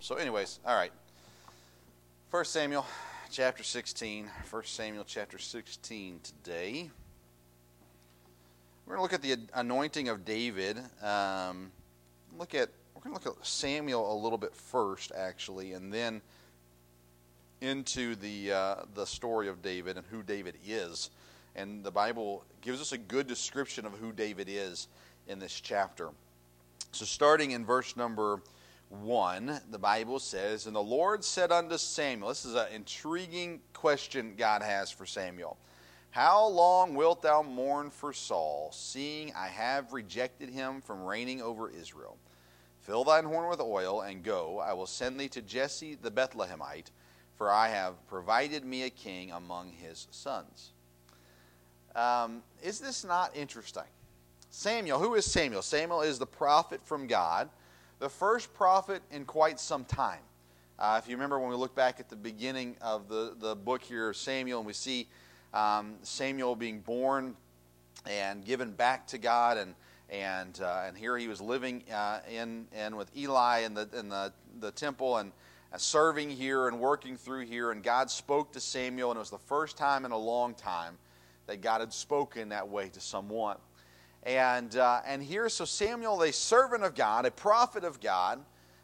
so, anyways, all right. First Samuel chapter 16. First Samuel chapter 16 today. We're going to look at the anointing of David. Um, look at we're going to look at Samuel a little bit first, actually, and then into the uh, the story of David and who David is. And the Bible gives us a good description of who David is in this chapter. So, starting in verse number one, the Bible says, And the Lord said unto Samuel, This is an intriguing question God has for Samuel. How long wilt thou mourn for Saul, seeing I have rejected him from reigning over Israel? Fill thine horn with oil, and go. I will send thee to Jesse the Bethlehemite, for I have provided me a king among his sons. Um, is this not interesting? Samuel, who is Samuel? Samuel is the prophet from God, the first prophet in quite some time. Uh, if you remember when we look back at the beginning of the, the book here, of Samuel, and we see um, Samuel being born and given back to God, and and uh, and here he was living uh, in with Eli in the in the, the temple and serving here and working through here, and God spoke to Samuel, and it was the first time in a long time that God had spoken that way to someone. And, uh, and here, so Samuel, a servant of God, a prophet of God,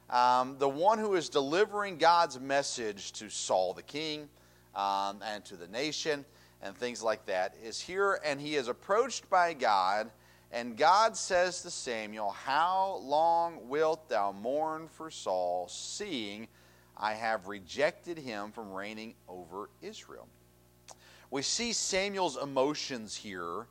um, the one who is delivering God's message to Saul the king um, and to the nation and things like that, is here and he is approached by God. And God says to Samuel, How long wilt thou mourn for Saul, seeing I have rejected him from reigning over Israel? We see Samuel's emotions here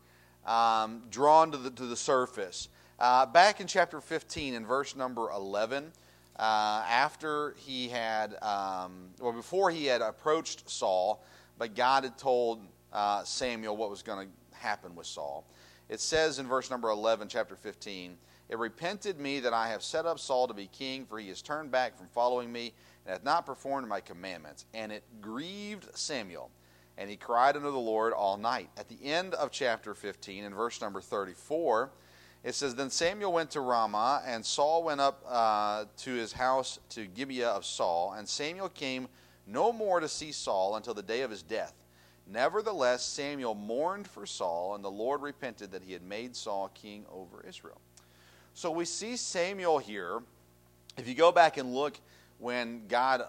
um, drawn to the, to the surface. Uh, back in chapter 15, in verse number 11, uh, after he had, um, well, before he had approached Saul, but God had told uh, Samuel what was going to happen with Saul. It says in verse number 11, chapter 15, It repented me that I have set up Saul to be king, for he has turned back from following me and hath not performed my commandments. And it grieved Samuel and he cried unto the Lord all night. At the end of chapter 15, in verse number 34, it says, Then Samuel went to Ramah, and Saul went up uh, to his house to Gibeah of Saul, and Samuel came no more to see Saul until the day of his death. Nevertheless, Samuel mourned for Saul, and the Lord repented that he had made Saul king over Israel. So we see Samuel here. If you go back and look when God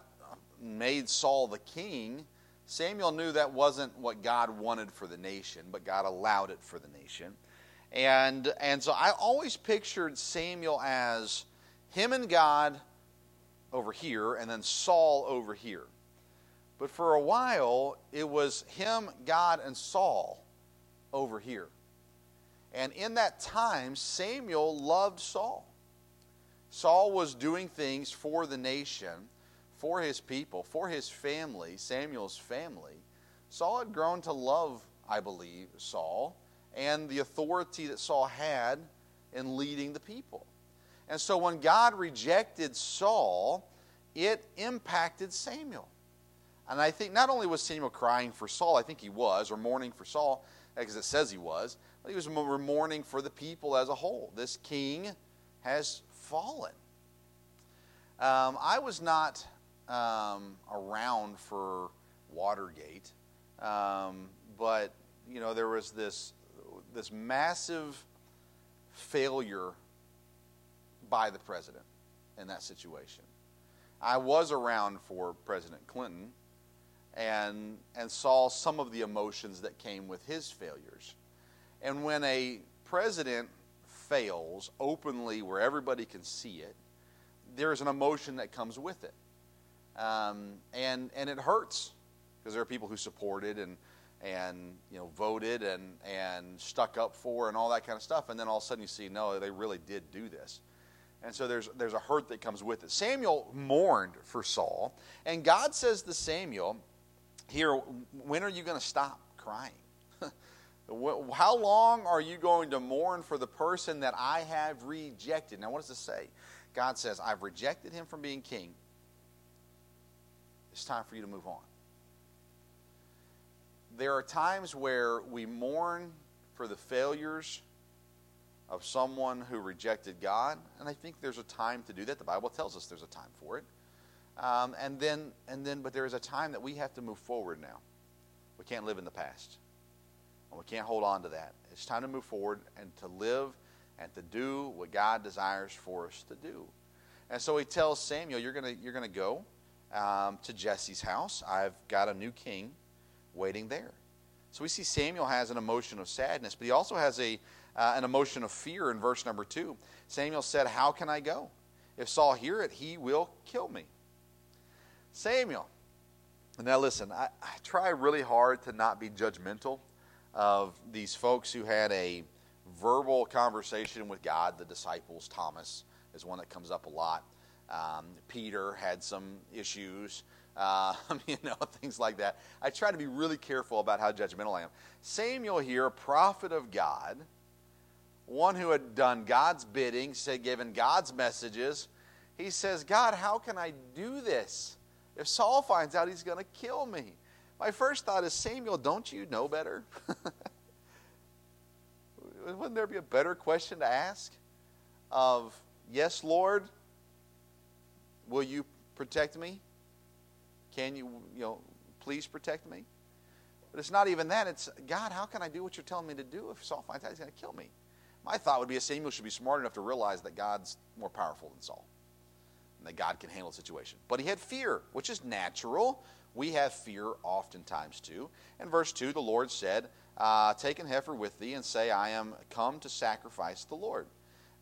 made Saul the king, Samuel knew that wasn't what God wanted for the nation, but God allowed it for the nation. And, and so I always pictured Samuel as him and God over here, and then Saul over here. But for a while, it was him, God, and Saul over here. And in that time, Samuel loved Saul. Saul was doing things for the nation for his people, for his family, Samuel's family, Saul had grown to love, I believe, Saul and the authority that Saul had in leading the people. And so when God rejected Saul, it impacted Samuel. And I think not only was Samuel crying for Saul, I think he was, or mourning for Saul, because it says he was, but he was mourning for the people as a whole. This king has fallen. Um, I was not um, around for Watergate, um, but you know there was this this massive failure by the president in that situation. I was around for President Clinton and and saw some of the emotions that came with his failures. And when a president fails openly where everybody can see it, there's an emotion that comes with it. Um, and, and it hurts because there are people who supported and, and you know, voted and, and stuck up for and all that kind of stuff. And then all of a sudden you see, no, they really did do this. And so there's, there's a hurt that comes with it. Samuel mourned for Saul. And God says to Samuel, Here, when are you going to stop crying? How long are you going to mourn for the person that I have rejected? Now, what does this say? God says, I've rejected him from being king it's time for you to move on. There are times where we mourn for the failures of someone who rejected God, and I think there's a time to do that. The Bible tells us there's a time for it. Um, and then, and then, but there is a time that we have to move forward now. We can't live in the past. And we can't hold on to that. It's time to move forward and to live and to do what God desires for us to do. And so he tells Samuel, You're to you're to go um, to Jesse's house. I've got a new king waiting there. So we see Samuel has an emotion of sadness, but he also has a, uh, an emotion of fear in verse number two. Samuel said, How can I go? If Saul hear it, he will kill me. Samuel. Now, listen, I, I try really hard to not be judgmental of these folks who had a verbal conversation with God, the disciples. Thomas is one that comes up a lot. Um, Peter had some issues, uh, you know, things like that. I try to be really careful about how judgmental I am. Samuel here, a prophet of God, one who had done God's bidding, said, given God's messages, he says, God, how can I do this? If Saul finds out, he's going to kill me. My first thought is, Samuel, don't you know better? Wouldn't there be a better question to ask? Of, yes, Lord, will you protect me? Can you, you know, please protect me? But it's not even that. It's, God, how can I do what you're telling me to do if Saul finds out he's going to kill me? My thought would be Samuel should be smart enough to realize that God's more powerful than Saul and that God can handle the situation. But he had fear, which is natural. We have fear oftentimes too. In verse 2, the Lord said, uh, Take an heifer with thee and say, I am come to sacrifice the Lord.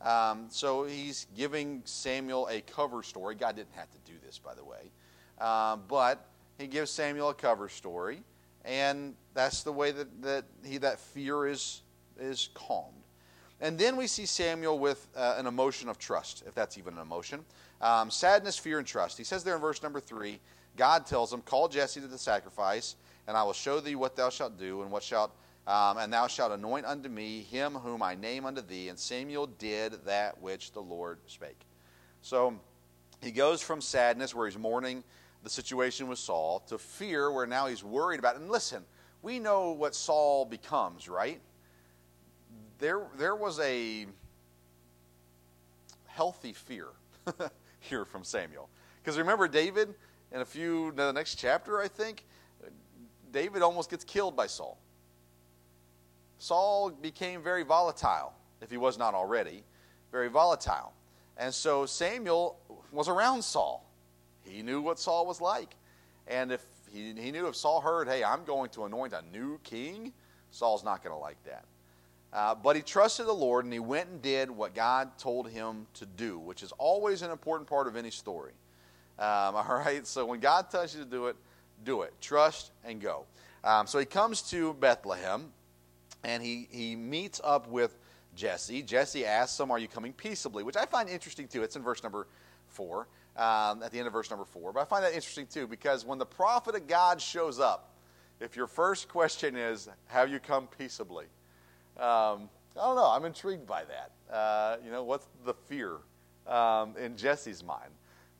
Um, so he's giving Samuel a cover story. God didn't have to do this, by the way. Um, but he gives Samuel a cover story, and that's the way that, that, he, that fear is, is calmed. And then we see Samuel with uh, an emotion of trust, if that's even an emotion. Um, sadness, fear, and trust. He says there in verse number three, God tells him, Call Jesse to the sacrifice, and I will show thee what thou shalt do, and what shalt um, and thou shalt anoint unto me him whom I name unto thee. And Samuel did that which the Lord spake. So he goes from sadness, where he's mourning the situation with Saul, to fear, where now he's worried about it. And listen, we know what Saul becomes, right? There, there was a healthy fear here from Samuel. Because remember, David, in a few, in the next chapter, I think, David almost gets killed by Saul. Saul became very volatile, if he was not already, very volatile. And so Samuel was around Saul. He knew what Saul was like. And if he, he knew if Saul heard, hey, I'm going to anoint a new king, Saul's not going to like that. Uh, but he trusted the Lord and he went and did what God told him to do, which is always an important part of any story. Um, all right, so when God tells you to do it, do it. Trust and go. Um, so he comes to Bethlehem and he, he meets up with Jesse. Jesse asks him, Are you coming peaceably? Which I find interesting too. It's in verse number four, um, at the end of verse number four. But I find that interesting too because when the prophet of God shows up, if your first question is, Have you come peaceably? Um, I don't know. I'm intrigued by that. Uh, you know, what's the fear um, in Jesse's mind?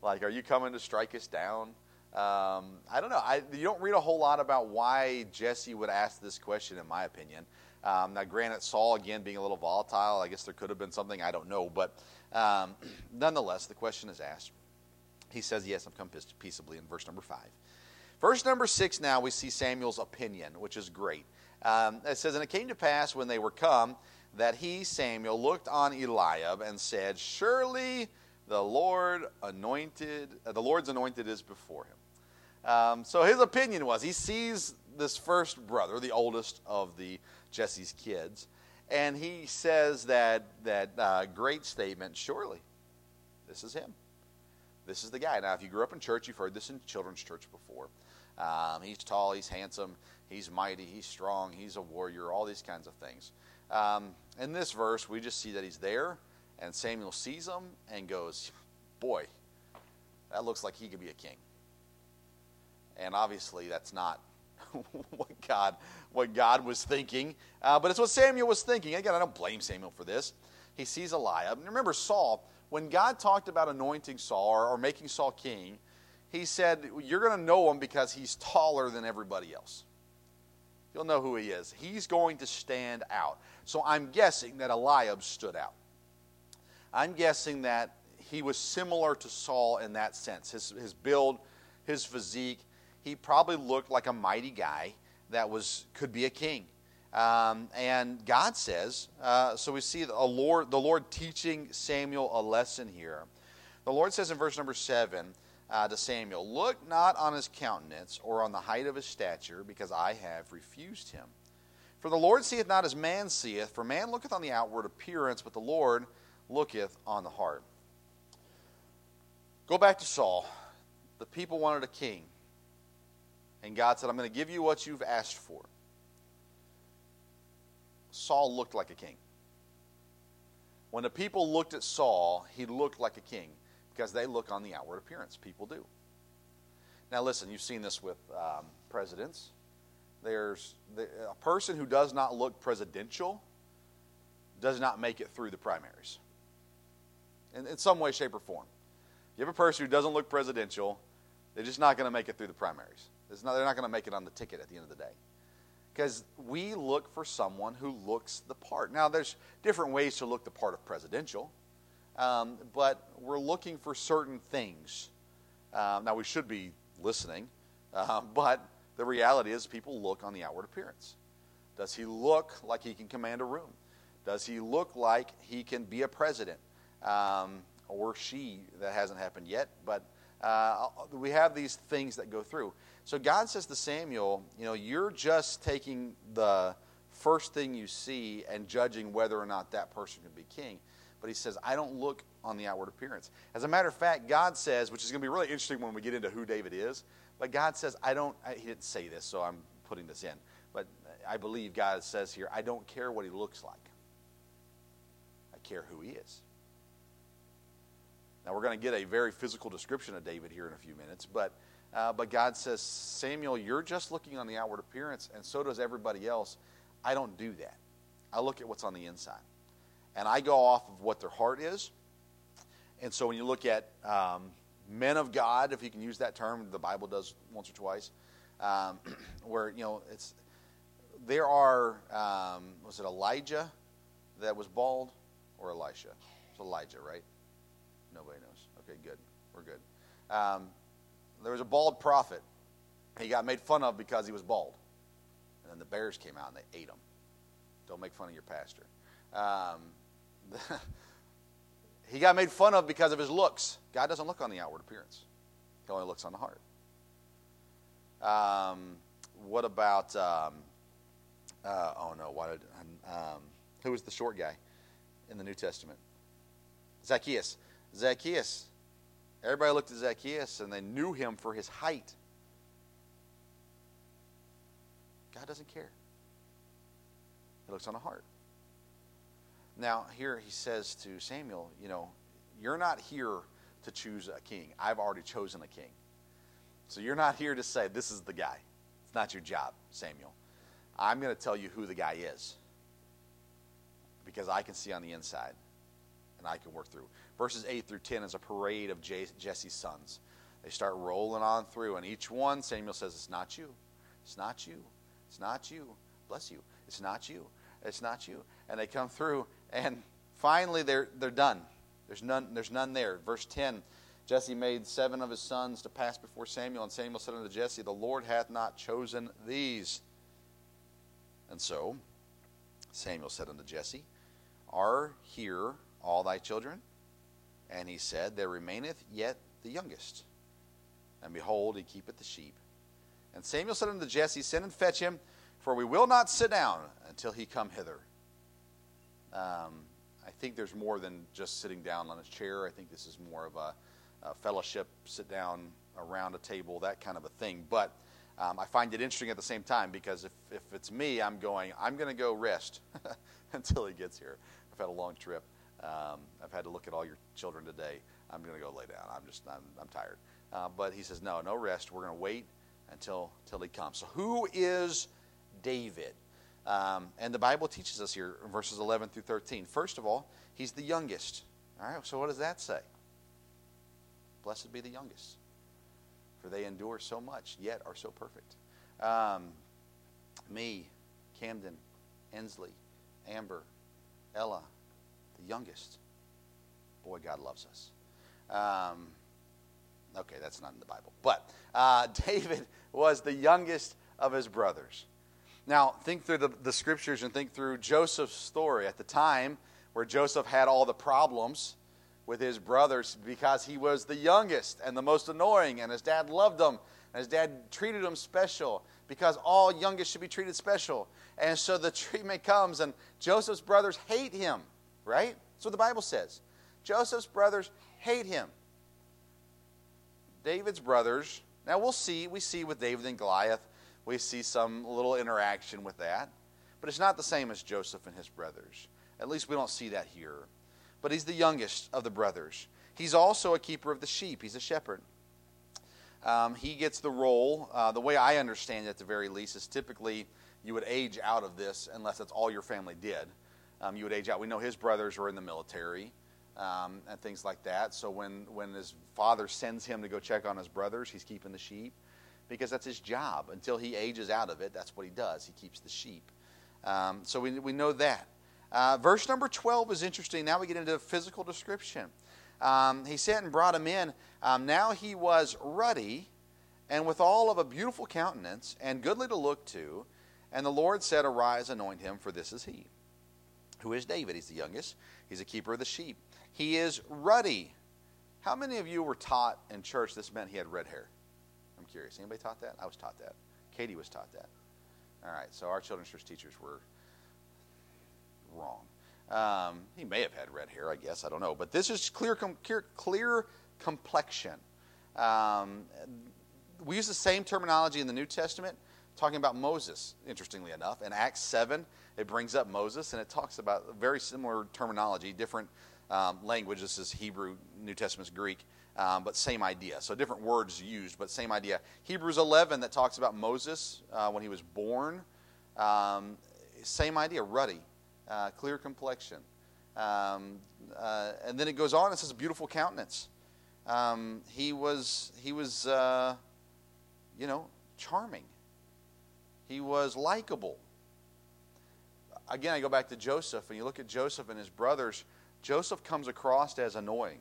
Like, are you coming to strike us down? Um, I don't know. I, you don't read a whole lot about why Jesse would ask this question, in my opinion. Um, now, granted, Saul, again, being a little volatile, I guess there could have been something, I don't know. But um, nonetheless, the question is asked. He says, Yes, I've come peaceably in verse number 5. Verse number 6 now, we see Samuel's opinion, which is great. Um, it says, And it came to pass when they were come that he, Samuel, looked on Eliab and said, Surely the Lord anointed, uh, the Lord's anointed is before him. Um, so his opinion was he sees this first brother, the oldest of the Jesse's kids, and he says that that uh, great statement. Surely, this is him. This is the guy. Now, if you grew up in church, you've heard this in children's church before. Um, he's tall, he's handsome, he's mighty, he's strong, he's a warrior, all these kinds of things. Um, in this verse, we just see that he's there, and Samuel sees him and goes, Boy, that looks like he could be a king. And obviously, that's not what God what God was thinking, uh, but it's what Samuel was thinking. Again, I don't blame Samuel for this. He sees Eliab. And remember, Saul, when God talked about anointing Saul or, or making Saul king, he said, You're going to know him because he's taller than everybody else. You'll know who he is. He's going to stand out. So I'm guessing that Eliab stood out. I'm guessing that he was similar to Saul in that sense. His, his build, his physique, he probably looked like a mighty guy that was could be a king. Um, and God says, uh, so we see a Lord, the Lord teaching Samuel a lesson here. The Lord says in verse number seven uh, to Samuel, Look not on his countenance or on the height of his stature, because I have refused him. For the Lord seeth not as man seeth, for man looketh on the outward appearance, but the Lord looketh on the heart. Go back to Saul. The people wanted a king. And God said, I'm going to give you what you've asked for. Saul looked like a king. When the people looked at Saul, he looked like a king because they look on the outward appearance. People do. Now, listen, you've seen this with um, presidents. There's the, a person who does not look presidential does not make it through the primaries in, in some way, shape, or form. You have a person who doesn't look presidential, they're just not going to make it through the primaries. Not, they're not going to make it on the ticket at the end of the day. Because we look for someone who looks the part. Now, there's different ways to look the part of presidential, um, but we're looking for certain things. Um, now, we should be listening, uh, but the reality is people look on the outward appearance. Does he look like he can command a room? Does he look like he can be a president? Um, or she, that hasn't happened yet, but uh, we have these things that go through. So God says to Samuel, you know, you're just taking the first thing you see and judging whether or not that person can be king. But he says, I don't look on the outward appearance. As a matter of fact, God says, which is going to be really interesting when we get into who David is, but God says, I don't, I, he didn't say this, so I'm putting this in. But I believe God says here, I don't care what he looks like. I care who he is. Now, we're going to get a very physical description of David here in a few minutes, but uh, but God says, Samuel, you're just looking on the outward appearance, and so does everybody else. I don't do that. I look at what's on the inside. And I go off of what their heart is. And so when you look at um, men of God, if you can use that term, the Bible does once or twice, um, where, you know, it's, there are, um, was it Elijah that was bald or Elisha? It's Elijah, right? Nobody knows. Okay, good. We're good. Um, there was a bald prophet. He got made fun of because he was bald. And then the bears came out and they ate him. Don't make fun of your pastor. Um, he got made fun of because of his looks. God doesn't look on the outward appearance, He only looks on the heart. Um, what about, um, uh, oh no, what did, um, who was the short guy in the New Testament? Zacchaeus. Zacchaeus Everybody looked at Zacchaeus and they knew him for his height. God doesn't care. He looks on the heart. Now, here he says to Samuel, you know, you're not here to choose a king. I've already chosen a king. So you're not here to say, this is the guy. It's not your job, Samuel. I'm going to tell you who the guy is because I can see on the inside and I can work through. Verses 8 through 10 is a parade of Jesse's sons. They start rolling on through, and each one, Samuel says, It's not you. It's not you. It's not you. Bless you. It's not you. It's not you. And they come through, and finally they're, they're done. There's none, there's none there. Verse 10 Jesse made seven of his sons to pass before Samuel, and Samuel said unto Jesse, The Lord hath not chosen these. And so Samuel said unto Jesse, Are here all thy children? And he said, There remaineth yet the youngest. And behold, he keepeth the sheep. And Samuel said unto Jesse, Send and fetch him, for we will not sit down until he come hither. Um, I think there's more than just sitting down on a chair. I think this is more of a, a fellowship, sit down around a table, that kind of a thing. But um, I find it interesting at the same time because if, if it's me, I'm going, I'm going to go rest until he gets here. I've had a long trip. Um, I've had to look at all your children today. I'm going to go lay down. I'm just, I'm, I'm tired. Uh, but he says, no, no rest. We're going to wait until, until he comes. So who is David? Um, and the Bible teaches us here in verses 11 through 13. First of all, he's the youngest. All right, so what does that say? Blessed be the youngest, for they endure so much, yet are so perfect. Um, me, Camden, Ensley, Amber, Ella, the youngest. Boy, God loves us. Um, okay, that's not in the Bible. But uh, David was the youngest of his brothers. Now, think through the, the scriptures and think through Joseph's story at the time where Joseph had all the problems with his brothers because he was the youngest and the most annoying, and his dad loved him, and his dad treated him special because all youngest should be treated special. And so the treatment comes, and Joseph's brothers hate him, right? That's what the Bible says. Joseph's brothers hate him. David's brothers, now we'll see, we see with David and Goliath, we see some little interaction with that. But it's not the same as Joseph and his brothers. At least we don't see that here. But he's the youngest of the brothers. He's also a keeper of the sheep, he's a shepherd. Um, he gets the role, uh, the way I understand it at the very least, is typically you would age out of this unless that's all your family did. Um, you would age out. We know his brothers were in the military um, and things like that. So when, when his father sends him to go check on his brothers, he's keeping the sheep because that's his job. Until he ages out of it, that's what he does. He keeps the sheep. Um, so we, we know that. Uh, verse number 12 is interesting. Now we get into physical description. Um, he sent and brought him in. Um, now he was ruddy and with all of a beautiful countenance and goodly to look to. And the Lord said, Arise, anoint him, for this is he. Who is David? He's the youngest. He's a keeper of the sheep. He is ruddy. How many of you were taught in church this meant he had red hair? I'm curious. Anybody taught that? I was taught that. Katie was taught that. All right, so our children's church teachers were wrong. Um, he may have had red hair, I guess. I don't know. But this is clear, clear, clear complexion. Um, we use the same terminology in the New Testament, talking about Moses, interestingly enough. In Acts 7, it brings up Moses, and it talks about very similar terminology, different um, language. This is Hebrew, New Testament's Greek, um, but same idea. So different words used, but same idea. Hebrews 11 that talks about Moses uh, when he was born, um, same idea, ruddy, uh, clear complexion. Um, uh, and then it goes on and says a beautiful countenance. Um, he was, he was uh, you know, charming. He was likable. Again, I go back to Joseph, and you look at Joseph and his brothers. Joseph comes across as annoying.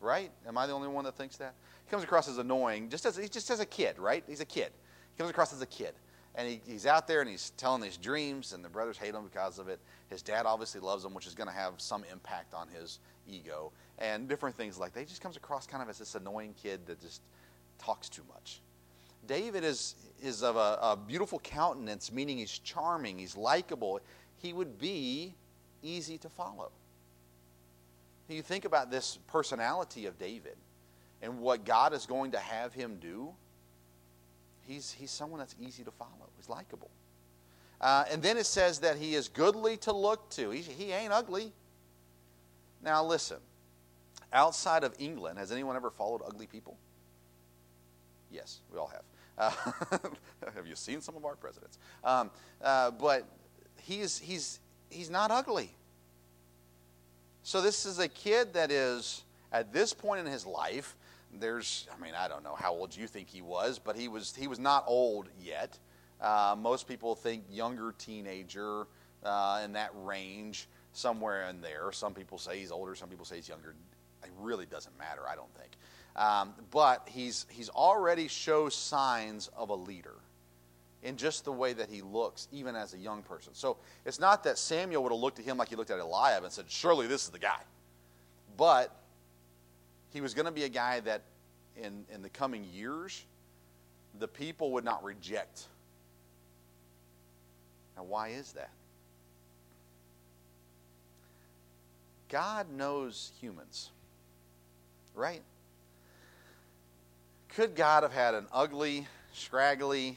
Right? Am I the only one that thinks that? He comes across as annoying, just as he's just as a kid, right? He's a kid. He comes across as a kid. And he, he's out there and he's telling these dreams, and the brothers hate him because of it. His dad obviously loves him, which is going to have some impact on his ego, and different things like that. He just comes across kind of as this annoying kid that just talks too much. David is, is of a, a beautiful countenance, meaning he's charming, he's likable. He would be easy to follow. You think about this personality of David and what God is going to have him do. He's, he's someone that's easy to follow, he's likable. Uh, and then it says that he is goodly to look to. He, he ain't ugly. Now, listen, outside of England, has anyone ever followed ugly people? Yes, we all have. Uh, have you seen some of our presidents? Um, uh, but he's, he's, he's not ugly. So this is a kid that is, at this point in his life, there's, I mean, I don't know how old you think he was, but he was, he was not old yet. Uh, most people think younger teenager uh, in that range, somewhere in there. Some people say he's older, some people say he's younger. It really doesn't matter, I don't think. Um, but he's, he's already shows signs of a leader in just the way that he looks, even as a young person. So it's not that Samuel would have looked at him like he looked at Eliab and said, Surely this is the guy. But he was going to be a guy that in, in the coming years, the people would not reject. Now, why is that? God knows humans, right? Could God have had an ugly, scraggly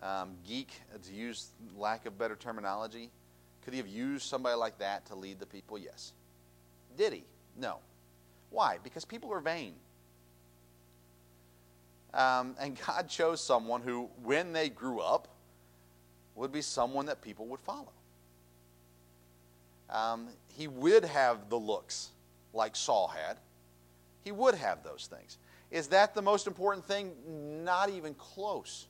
um, geek, to use lack of better terminology? Could he have used somebody like that to lead the people? Yes. Did he? No. Why? Because people are vain. Um, and God chose someone who, when they grew up, would be someone that people would follow. Um, he would have the looks like Saul had. He would have those things. Is that the most important thing? Not even close.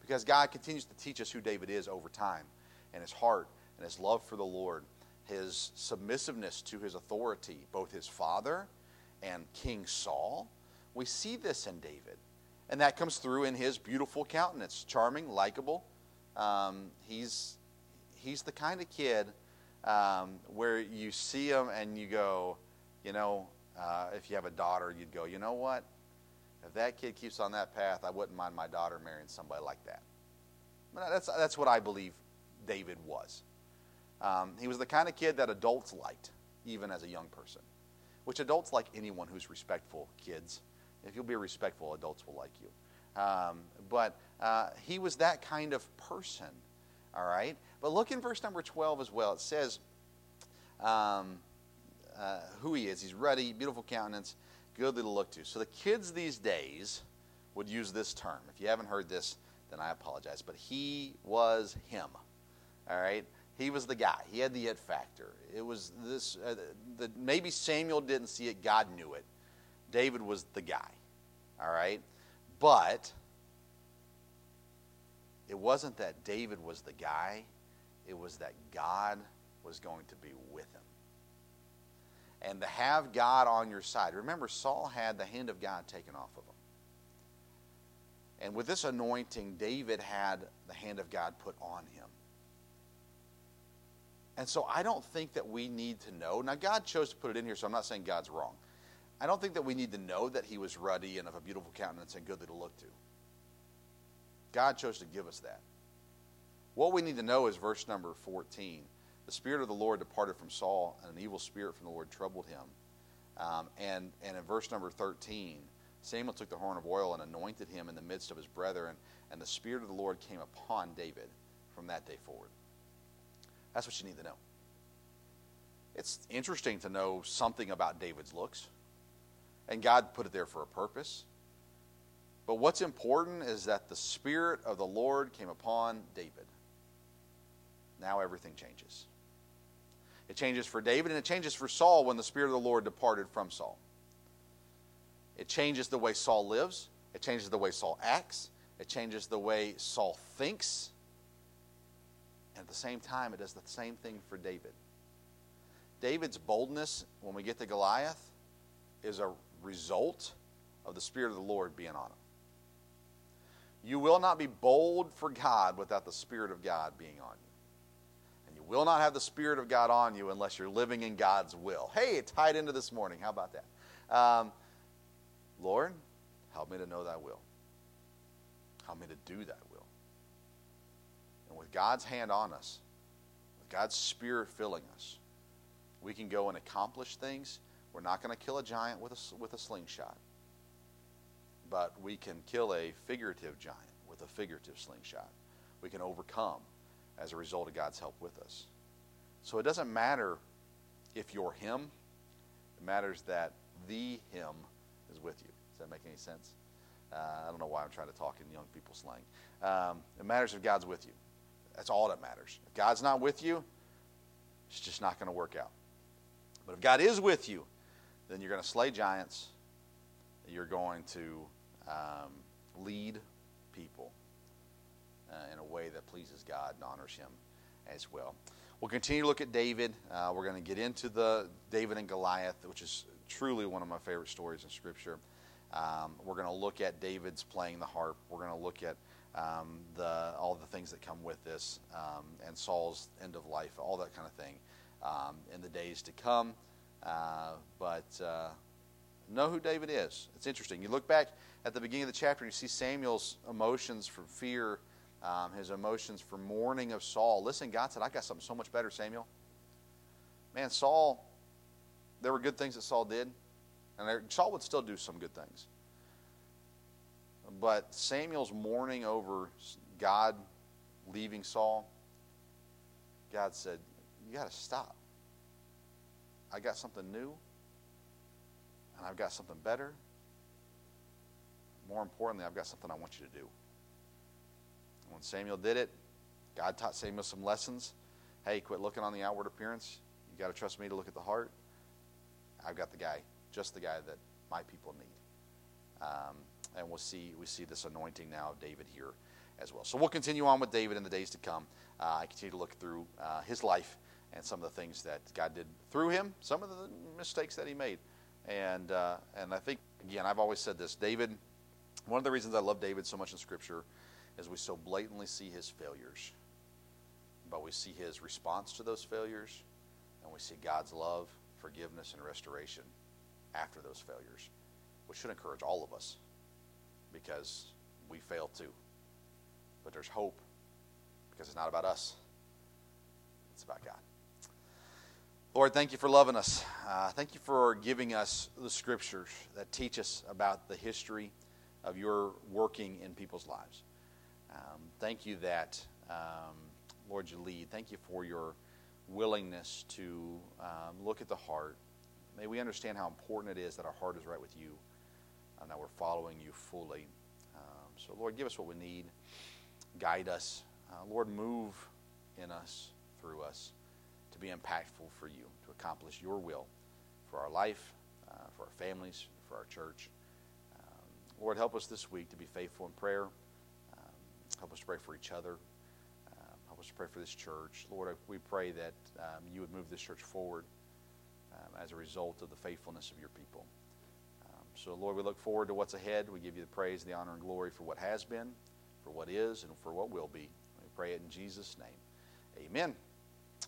Because God continues to teach us who David is over time and his heart and his love for the Lord, his submissiveness to his authority, both his father and King Saul. We see this in David. And that comes through in his beautiful countenance charming, likable. Um, he's, he's the kind of kid um, where you see him and you go, you know, uh, if you have a daughter, you'd go, you know what? If that kid keeps on that path, I wouldn't mind my daughter marrying somebody like that. But That's, that's what I believe David was. Um, he was the kind of kid that adults liked, even as a young person, which adults like anyone who's respectful, kids. If you'll be respectful, adults will like you. Um, but uh, he was that kind of person, all right? But look in verse number 12 as well. It says um, uh, who he is. He's ruddy, beautiful countenance, goodly to look to. So the kids these days would use this term. If you haven't heard this, then I apologize. But he was him, all right? He was the guy. He had the it factor. It was this. Uh, the, maybe Samuel didn't see it. God knew it. David was the guy. All right, but it wasn't that David was the guy. It was that God was going to be with him. And to have God on your side. Remember, Saul had the hand of God taken off of him. And with this anointing, David had the hand of God put on him. And so I don't think that we need to know. Now, God chose to put it in here, so I'm not saying God's wrong. I don't think that we need to know that he was ruddy and of a beautiful countenance and goodly to look to. God chose to give us that. What we need to know is verse number 14. The Spirit of the Lord departed from Saul, and an evil spirit from the Lord troubled him. Um, and, and in verse number 13, Samuel took the horn of oil and anointed him in the midst of his brethren, and the Spirit of the Lord came upon David from that day forward. That's what you need to know. It's interesting to know something about David's looks, and God put it there for a purpose. But what's important is that the Spirit of the Lord came upon David. Now everything changes. It changes for David and it changes for Saul when the Spirit of the Lord departed from Saul. It changes the way Saul lives, it changes the way Saul acts, it changes the way Saul thinks, And at the same time, it does the same thing for David. David's boldness when we get to Goliath is a result of the Spirit of the Lord being on him. You will not be bold for God without the Spirit of God being on you. Will not have the Spirit of God on you unless you're living in God's will. Hey, it tied into this morning. How about that? Um, Lord, help me to know thy will. Help me to do thy will. And with God's hand on us, with God's Spirit filling us, we can go and accomplish things. We're not going to kill a giant with a, with a slingshot, but we can kill a figurative giant with a figurative slingshot. We can overcome as a result of God's help with us. So it doesn't matter if you're Him, it matters that the Him is with you. Does that make any sense? Uh, I don't know why I'm trying to talk in young people slang. Um, it matters if God's with you. That's all that matters. If God's not with you, it's just not going to work out. But if God is with you, then you're going to slay giants. You're going to um, lead people in a way that pleases God and honors Him as well. We'll continue to look at David. Uh, we're going to get into the David and Goliath, which is truly one of my favorite stories in Scripture. Um, we're going to look at David's playing the harp. We're going to look at um, the, all the things that come with this, um, and Saul's end of life, all that kind of thing um, in the days to come. Uh, but uh, know who David is. It's interesting. You look back at the beginning of the chapter and you see Samuel's emotions from fear, um, his emotions for mourning of Saul. Listen, God said, I got something so much better, Samuel. Man, Saul, there were good things that Saul did, and Saul would still do some good things. But Samuel's mourning over God leaving Saul, God said, You got to stop. I got something new, and I've got something better. More importantly, I've got something I want you to do. When Samuel did it, God taught Samuel some lessons. Hey, quit looking on the outward appearance. You got to trust me to look at the heart. I've got the guy, just the guy that my people need. Um, and we'll see we see this anointing now of David here as well. So we'll continue on with David in the days to come. Uh, I continue to look through uh, his life and some of the things that God did through him, some of the mistakes that he made, And, uh, and I think, again, I've always said this David, one of the reasons I love David so much in Scripture is we so blatantly see his failures, but we see his response to those failures, and we see God's love, forgiveness, and restoration after those failures, which should encourage all of us because we fail too. But there's hope because it's not about us, it's about God. Lord, thank you for loving us. Uh, thank you for giving us the scriptures that teach us about the history of your working in people's lives. Um, thank you that, um, Lord, you lead. Thank you for your willingness to um, look at the heart. May we understand how important it is that our heart is right with you and that we're following you fully. Um, so, Lord, give us what we need. Guide us. Uh, Lord, move in us, through us to be impactful for you, to accomplish your will for our life, uh, for our families, for our church. Um, Lord, help us this week to be faithful in prayer. Help us to pray for each other. Um, help us to pray for this church. Lord, we pray that um, you would move this church forward um, as a result of the faithfulness of your people. Um, so, Lord, we look forward to what's ahead. We give you the praise, the honor, and glory for what has been, for what is, and for what will be. We pray it in Jesus' name. Amen.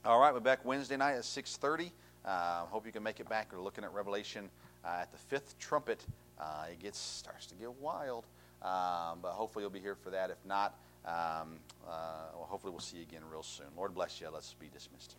All right, we're back Wednesday night at 6.30. Uh, hope you can make it back. We're looking at Revelation uh, at the fifth trumpet. Uh, it gets starts to get wild, um, but hopefully you'll be here for that. If not, um, uh, well, hopefully we'll see you again real soon. Lord bless you. Let's be dismissed.